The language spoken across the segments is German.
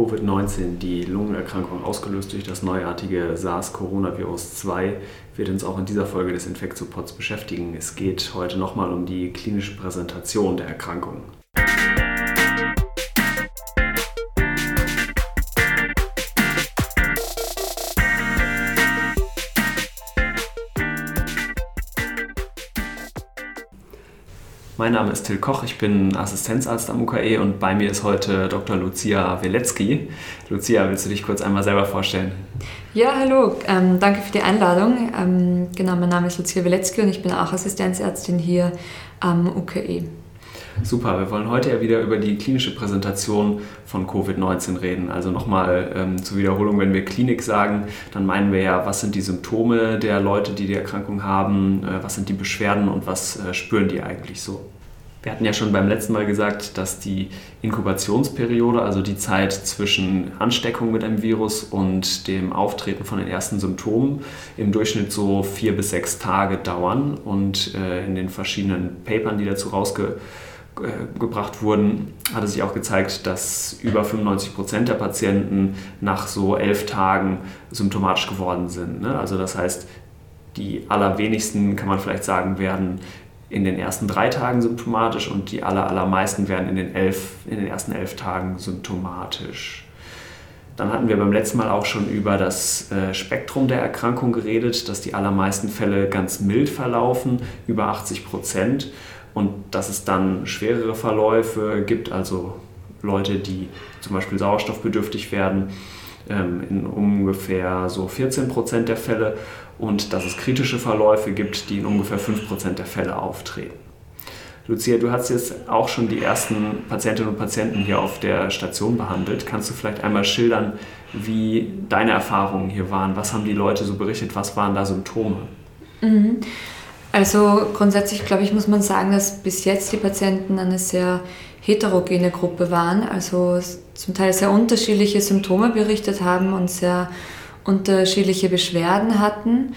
Covid-19, die Lungenerkrankung ausgelöst durch das neuartige SARS-Coronavirus 2, wird uns auch in dieser Folge des Infektopods beschäftigen. Es geht heute nochmal um die klinische Präsentation der Erkrankung. Mein Name ist Till Koch, ich bin Assistenzarzt am UKE und bei mir ist heute Dr. Lucia Wilecki. Lucia, willst du dich kurz einmal selber vorstellen? Ja, hallo, ähm, danke für die Einladung. Ähm, genau, mein Name ist Lucia Wilecki und ich bin auch Assistenzärztin hier am UKE. Super, wir wollen heute ja wieder über die klinische Präsentation von Covid-19 reden. Also nochmal ähm, zur Wiederholung, wenn wir Klinik sagen, dann meinen wir ja, was sind die Symptome der Leute, die die Erkrankung haben, äh, was sind die Beschwerden und was äh, spüren die eigentlich so. Wir hatten ja schon beim letzten Mal gesagt, dass die Inkubationsperiode, also die Zeit zwischen Ansteckung mit einem Virus und dem Auftreten von den ersten Symptomen, im Durchschnitt so vier bis sechs Tage dauern. Und äh, in den verschiedenen Papern, die dazu rausgekommen gebracht wurden, hat es sich auch gezeigt, dass über 95 Prozent der Patienten nach so elf Tagen symptomatisch geworden sind. Ne? Also das heißt, die allerwenigsten, kann man vielleicht sagen, werden in den ersten drei Tagen symptomatisch und die aller, allermeisten werden in den, elf, in den ersten elf Tagen symptomatisch. Dann hatten wir beim letzten Mal auch schon über das äh, Spektrum der Erkrankung geredet, dass die allermeisten Fälle ganz mild verlaufen, über 80 Prozent und dass es dann schwerere Verläufe gibt, also Leute, die zum Beispiel sauerstoffbedürftig werden, ähm, in ungefähr so 14 Prozent der Fälle und dass es kritische Verläufe gibt, die in ungefähr 5 Prozent der Fälle auftreten. Lucia, du hast jetzt auch schon die ersten Patientinnen und Patienten hier auf der Station behandelt. Kannst du vielleicht einmal schildern, wie deine Erfahrungen hier waren? Was haben die Leute so berichtet? Was waren da Symptome? Mhm. Also grundsätzlich, glaube ich, muss man sagen, dass bis jetzt die Patienten eine sehr heterogene Gruppe waren, also zum Teil sehr unterschiedliche Symptome berichtet haben und sehr unterschiedliche Beschwerden hatten.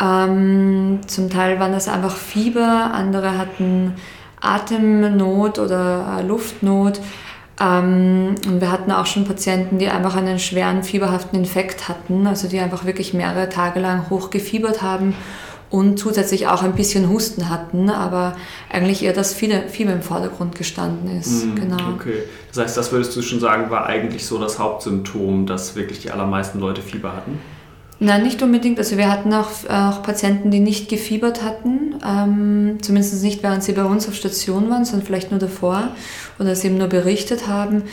Ähm, zum Teil waren das einfach Fieber, andere hatten Atemnot oder Luftnot. Ähm, und wir hatten auch schon Patienten, die einfach einen schweren fieberhaften Infekt hatten, also die einfach wirklich mehrere Tage lang hoch gefiebert haben und zusätzlich auch ein bisschen Husten hatten, aber eigentlich eher das Fieber im Vordergrund gestanden ist. Mm, genau. Okay. Das heißt, das würdest du schon sagen, war eigentlich so das Hauptsymptom, dass wirklich die allermeisten Leute Fieber hatten? Nein, nicht unbedingt. Also wir hatten auch, auch Patienten, die nicht gefiebert hatten, ähm, zumindest nicht während sie bei uns auf Station waren, sondern vielleicht nur davor oder sie eben nur berichtet haben.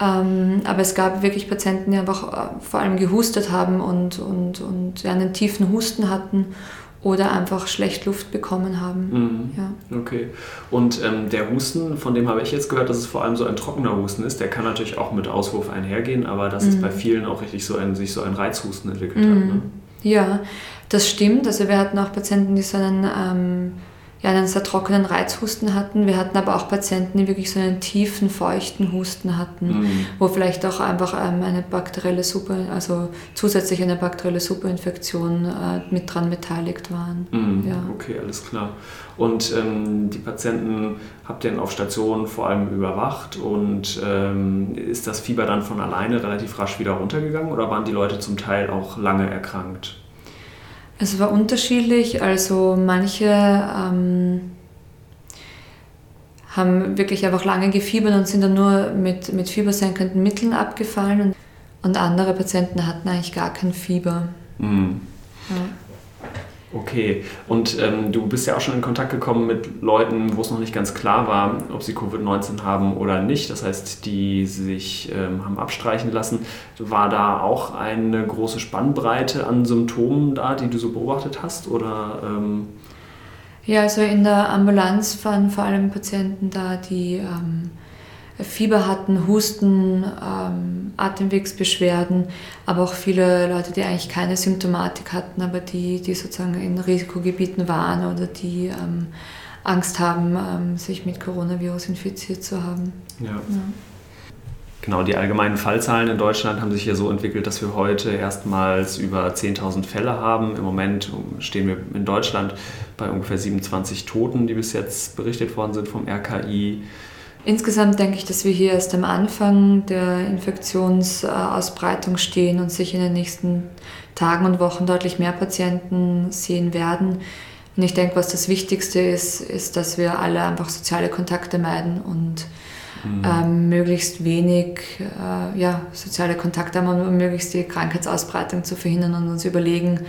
Ähm, aber es gab wirklich Patienten, die einfach äh, vor allem gehustet haben und, und, und ja, einen tiefen Husten hatten oder einfach schlecht Luft bekommen haben. Mhm. Ja. Okay. Und ähm, der Husten, von dem habe ich jetzt gehört, dass es vor allem so ein trockener Husten ist. Der kann natürlich auch mit Auswurf einhergehen, aber dass mhm. es bei vielen auch richtig so ein, sich so ein Reizhusten entwickelt mhm. hat. Ne? Ja, das stimmt. Also wir hatten auch Patienten, die so einen ähm, ja, einen sehr trockenen Reizhusten hatten. Wir hatten aber auch Patienten, die wirklich so einen tiefen, feuchten Husten hatten, mhm. wo vielleicht auch einfach ähm, eine bakterielle Super, also zusätzlich eine bakterielle Superinfektion äh, mit dran beteiligt waren. Mhm. Ja. Okay, alles klar. Und ähm, die Patienten habt ihr dann auf Station vor allem überwacht und ähm, ist das Fieber dann von alleine relativ rasch wieder runtergegangen oder waren die Leute zum Teil auch lange erkrankt? Es war unterschiedlich. Also manche ähm, haben wirklich einfach lange gefiebert und sind dann nur mit, mit fiebersenkenden Mitteln abgefallen. Und, andere Patienten hatten eigentlich gar kein Fieber. Mhm. Ja. Okay, und ähm, du bist ja auch schon in Kontakt gekommen mit Leuten, wo es noch nicht ganz klar war, ob sie Covid-19 haben oder nicht. Das heißt, die sich ähm, haben abstreichen lassen. War da auch eine große Spannbreite an Symptomen da, die du so beobachtet hast? Oder, ähm ja, also in der Ambulanz waren vor allem Patienten da, die ähm, Fieber hatten, Husten, ähm, Atemwegsbeschwerden, aber auch viele Leute, die eigentlich keine Symptomatik hatten, aber die, die sozusagen in Risikogebieten waren oder die ähm, Angst haben, ähm, sich mit Coronavirus infiziert zu haben. Ja. ja. Genau, die allgemeinen Fallzahlen in Deutschland haben sich hier so entwickelt, dass wir heute erstmals über 10.000 Fälle haben. Im Moment stehen wir in Deutschland bei ungefähr 27 Toten, die bis jetzt berichtet worden sind vom RKI. Insgesamt denke ich, dass wir hier erst am Anfang der Infektionsausbreitung stehen und sich in den nächsten Tagen und Wochen deutlich mehr Patienten sehen werden. Und ich denke, was das Wichtigste ist, ist, dass wir alle einfach soziale Kontakte meiden und mhm. ähm, möglichst wenig äh, ja, soziale Kontakte haben, um möglichst die Krankheitsausbreitung zu verhindern und uns überlegen,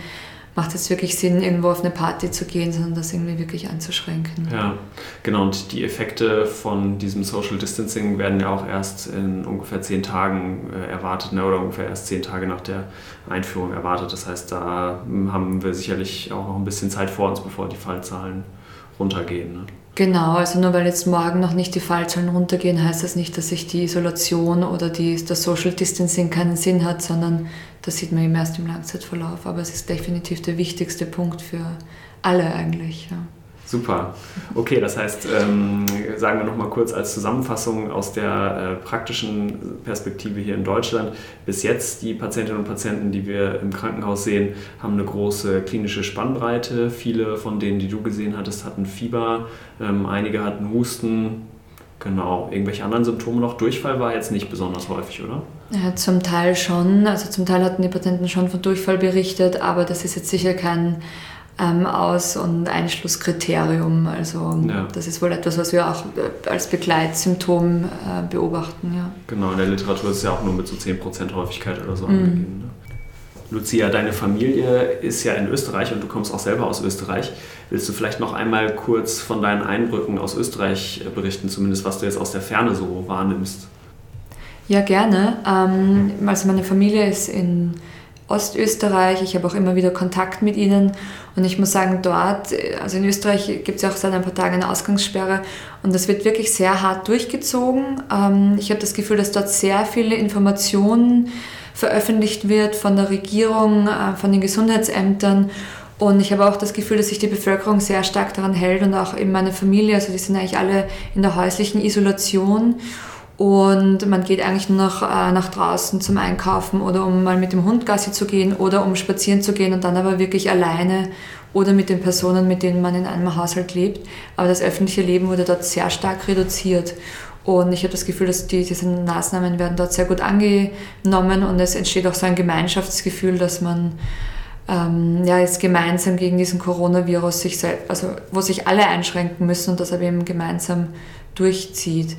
macht es wirklich Sinn, irgendwo auf eine Party zu gehen, sondern das irgendwie wirklich einzuschränken. Ja, genau. Und die Effekte von diesem Social Distancing werden ja auch erst in ungefähr zehn Tagen äh, erwartet, ne? oder ungefähr erst zehn Tage nach der Einführung erwartet. Das heißt, da hm, haben wir sicherlich auch noch ein bisschen Zeit vor uns, bevor die Fallzahlen runtergehen. Ne? Genau, also nur weil jetzt morgen noch nicht die Fallzahlen runtergehen, heißt das nicht, dass sich die Isolation oder die, das Social Distancing keinen Sinn hat, sondern das sieht man eben erst im Langzeitverlauf. Aber es ist definitiv der wichtigste Punkt für alle eigentlich. Ja. Super. Okay, das heißt, ähm, sagen wir nochmal kurz als Zusammenfassung aus der äh, praktischen Perspektive hier in Deutschland. Bis jetzt, die Patientinnen und Patienten, die wir im Krankenhaus sehen, haben eine große klinische Spannbreite. Viele von denen, die du gesehen hattest, hatten Fieber, ähm, einige hatten Husten. Genau, irgendwelche anderen Symptome noch. Durchfall war jetzt nicht besonders häufig, oder? Ja, zum Teil schon. Also zum Teil hatten die Patienten schon von Durchfall berichtet, aber das ist jetzt sicher kein ähm, Aus- und Einschlusskriterium. Also ja. das ist wohl etwas, was wir auch äh, als Begleitsymptom äh, beobachten. Ja. Genau, in der Literatur ist es ja auch nur mit so 10% Häufigkeit oder so mhm. angegeben. Ne? Lucia, deine Familie ist ja in Österreich und du kommst auch selber aus Österreich. Willst du vielleicht noch einmal kurz von deinen Eindrücken aus Österreich äh, berichten, zumindest was du jetzt aus der Ferne so wahrnimmst? Ja, gerne. Ähm, also meine Familie ist in Ostösterreich. Ich habe auch immer wieder Kontakt mit ihnen. Und ich muss sagen, dort, also in Österreich gibt es ja auch seit ein paar Tagen eine Ausgangssperre. Und das wird wirklich sehr hart durchgezogen. Ähm, ich habe das Gefühl, dass dort sehr viele Informationen veröffentlicht wird von der Regierung, äh, von den Gesundheitsämtern. Und ich habe auch das Gefühl, dass sich die Bevölkerung sehr stark daran hält und auch in meiner Familie, also die sind eigentlich alle in der häuslichen Isolation. Und man geht eigentlich nur noch äh, nach draußen zum Einkaufen oder um mal mit dem Hund Gassi zu gehen oder um spazieren zu gehen und dann aber wirklich alleine oder mit den Personen, mit denen man in einem Haushalt lebt. Aber das öffentliche Leben wurde dort sehr stark reduziert. Und ich habe das Gefühl, dass die, diese Maßnahmen werden dort sehr gut angenommen und es entsteht auch so ein Gemeinschaftsgefühl, dass man ähm, ja, jetzt gemeinsam gegen diesen Coronavirus sich, also wo sich alle einschränken müssen und das aber eben gemeinsam durchzieht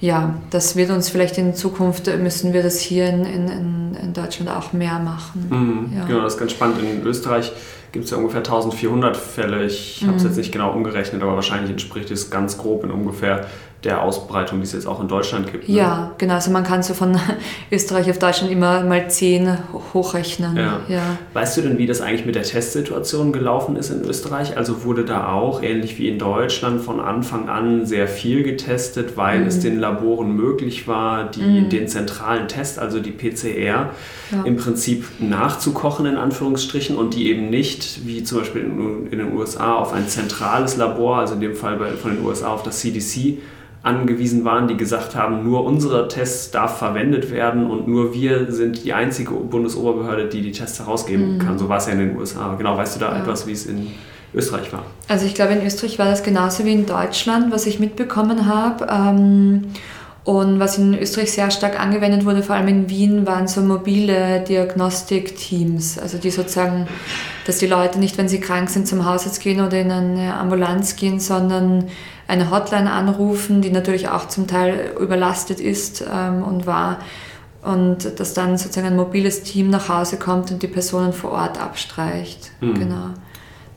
ja, das wird uns vielleicht in Zukunft, äh, müssen wir das hier in, in, in Deutschland auch mehr machen. Mhm, ja. Genau, das ist ganz spannend. In Österreich gibt es ja ungefähr 1400 Fälle. Ich habe es mhm. jetzt nicht genau umgerechnet, aber wahrscheinlich entspricht es ganz grob in ungefähr der Ausbreitung, die es jetzt auch in Deutschland gibt. Ne? Ja, genau. Also man kann so von Österreich auf Deutschland immer mal zehn hochrechnen. Ja. ja. Weißt du denn, wie das eigentlich mit der Testsituation gelaufen ist in Österreich? Also wurde da auch, ähnlich wie in Deutschland, von Anfang an sehr viel getestet, weil mhm. es den Laboren möglich war, die, mhm. den zentralen Test, also die PCR, ja. im Prinzip nachzukochen, in Anführungsstrichen, und die eben nicht, wie zum Beispiel in, in den USA, auf ein zentrales Labor, also in dem Fall bei, von den USA auf das CDC, angewiesen waren, die gesagt haben, nur unsere Tests darf verwendet werden und nur wir sind die einzige Bundesoberbehörde, die die Tests herausgeben mhm. kann. So war es ja in den USA. Genau, weißt du da ja. etwas, wie es in Österreich war? Also ich glaube, in Österreich war das genauso wie in Deutschland, was ich mitbekommen habe. Ähm, und was in Österreich sehr stark angewendet wurde, vor allem in Wien, waren so mobile Diagnostikteams. Also die sozusagen, dass die Leute nicht, wenn sie krank sind, zum Hausarzt gehen oder in eine Ambulanz gehen, sondern eine Hotline anrufen, die natürlich auch zum Teil überlastet ist ähm, und war. Und dass dann sozusagen ein mobiles Team nach Hause kommt und die Personen vor Ort abstreicht. Mhm. Genau.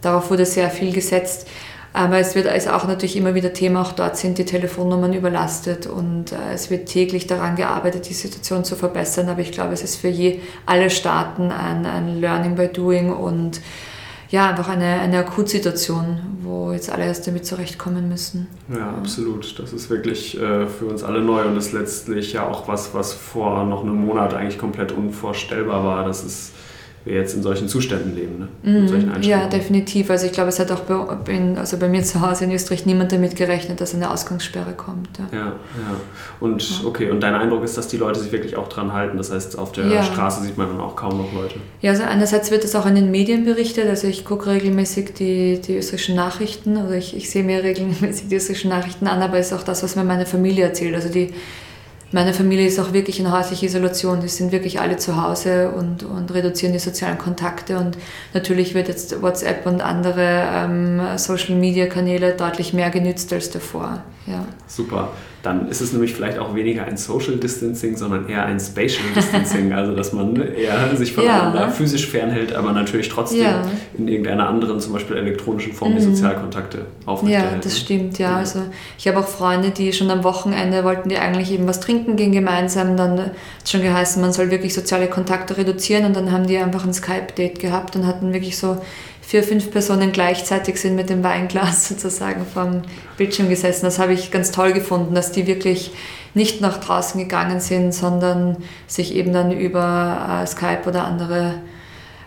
Darauf wurde sehr viel gesetzt. Aber es wird also auch natürlich immer wieder Thema, auch dort sind die Telefonnummern überlastet und äh, es wird täglich daran gearbeitet, die Situation zu verbessern. Aber ich glaube, es ist für je alle Staaten ein, ein Learning by Doing und ja, einfach eine, eine Akutsituation, wo jetzt alle erst damit zurechtkommen müssen. Ja, absolut. Das ist wirklich äh, für uns alle neu und ist letztlich ja auch was, was vor noch einem Monat eigentlich komplett unvorstellbar war, dass es wir jetzt in solchen Zuständen leben, ne? Mhm, solchen ja, definitiv. Also ich glaube, es hat auch bei, in, also bei mir zu Hause in Österreich niemand damit gerechnet, dass eine Ausgangssperre kommt. Ja, ja. ja. Und ja. okay, und dein Eindruck ist, dass die Leute sich wirklich auch dran halten. Das heißt, auf der ja. Straße sieht man dann auch kaum noch Leute. Ja, also einerseits wird es auch in den Medien berichtet. Also ich gucke regelmäßig die, die österreichischen Nachrichten. Also ich, ich sehe mir regelmäßig die österreichischen Nachrichten an, aber es ist auch das, was mir meine Familie erzählt. Also die meine Familie ist auch wirklich in häuslicher Isolation. Die sind wirklich alle zu Hause und, und reduzieren die sozialen Kontakte. Und natürlich wird jetzt WhatsApp und andere ähm, Social-Media-Kanäle deutlich mehr genützt als davor. Ja. Super dann ist es nämlich vielleicht auch weniger ein Social Distancing, sondern eher ein Spatial Distancing, also dass man eher sich voneinander ja. physisch fernhält, aber natürlich trotzdem ja. in irgendeiner anderen, zum Beispiel elektronischen Form, die mhm. Sozialkontakte aufrechterhält. Ja, das stimmt, ja. Also ich habe auch Freunde, die schon am Wochenende wollten die eigentlich eben was trinken gehen gemeinsam, dann hat es schon geheißen, man soll wirklich soziale Kontakte reduzieren und dann haben die einfach ein Skype-Date gehabt und hatten wirklich so vier, fünf Personen gleichzeitig sind mit dem Weinglas sozusagen vom Bildschirm gesessen. Das habe ich ganz toll gefunden, dass die wirklich nicht nach draußen gegangen sind, sondern sich eben dann über äh, Skype oder andere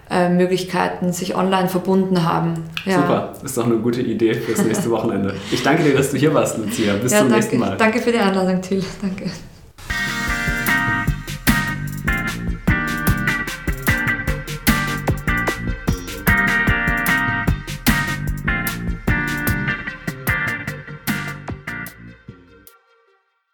äh, Möglichkeiten sich online verbunden haben. Ja. Super, ist doch eine gute Idee fürs nächste Wochenende. Ich danke dir, dass du hier warst, Lucia. Bis ja, zum danke, nächsten Mal. Danke für die Einladung, Till. Danke.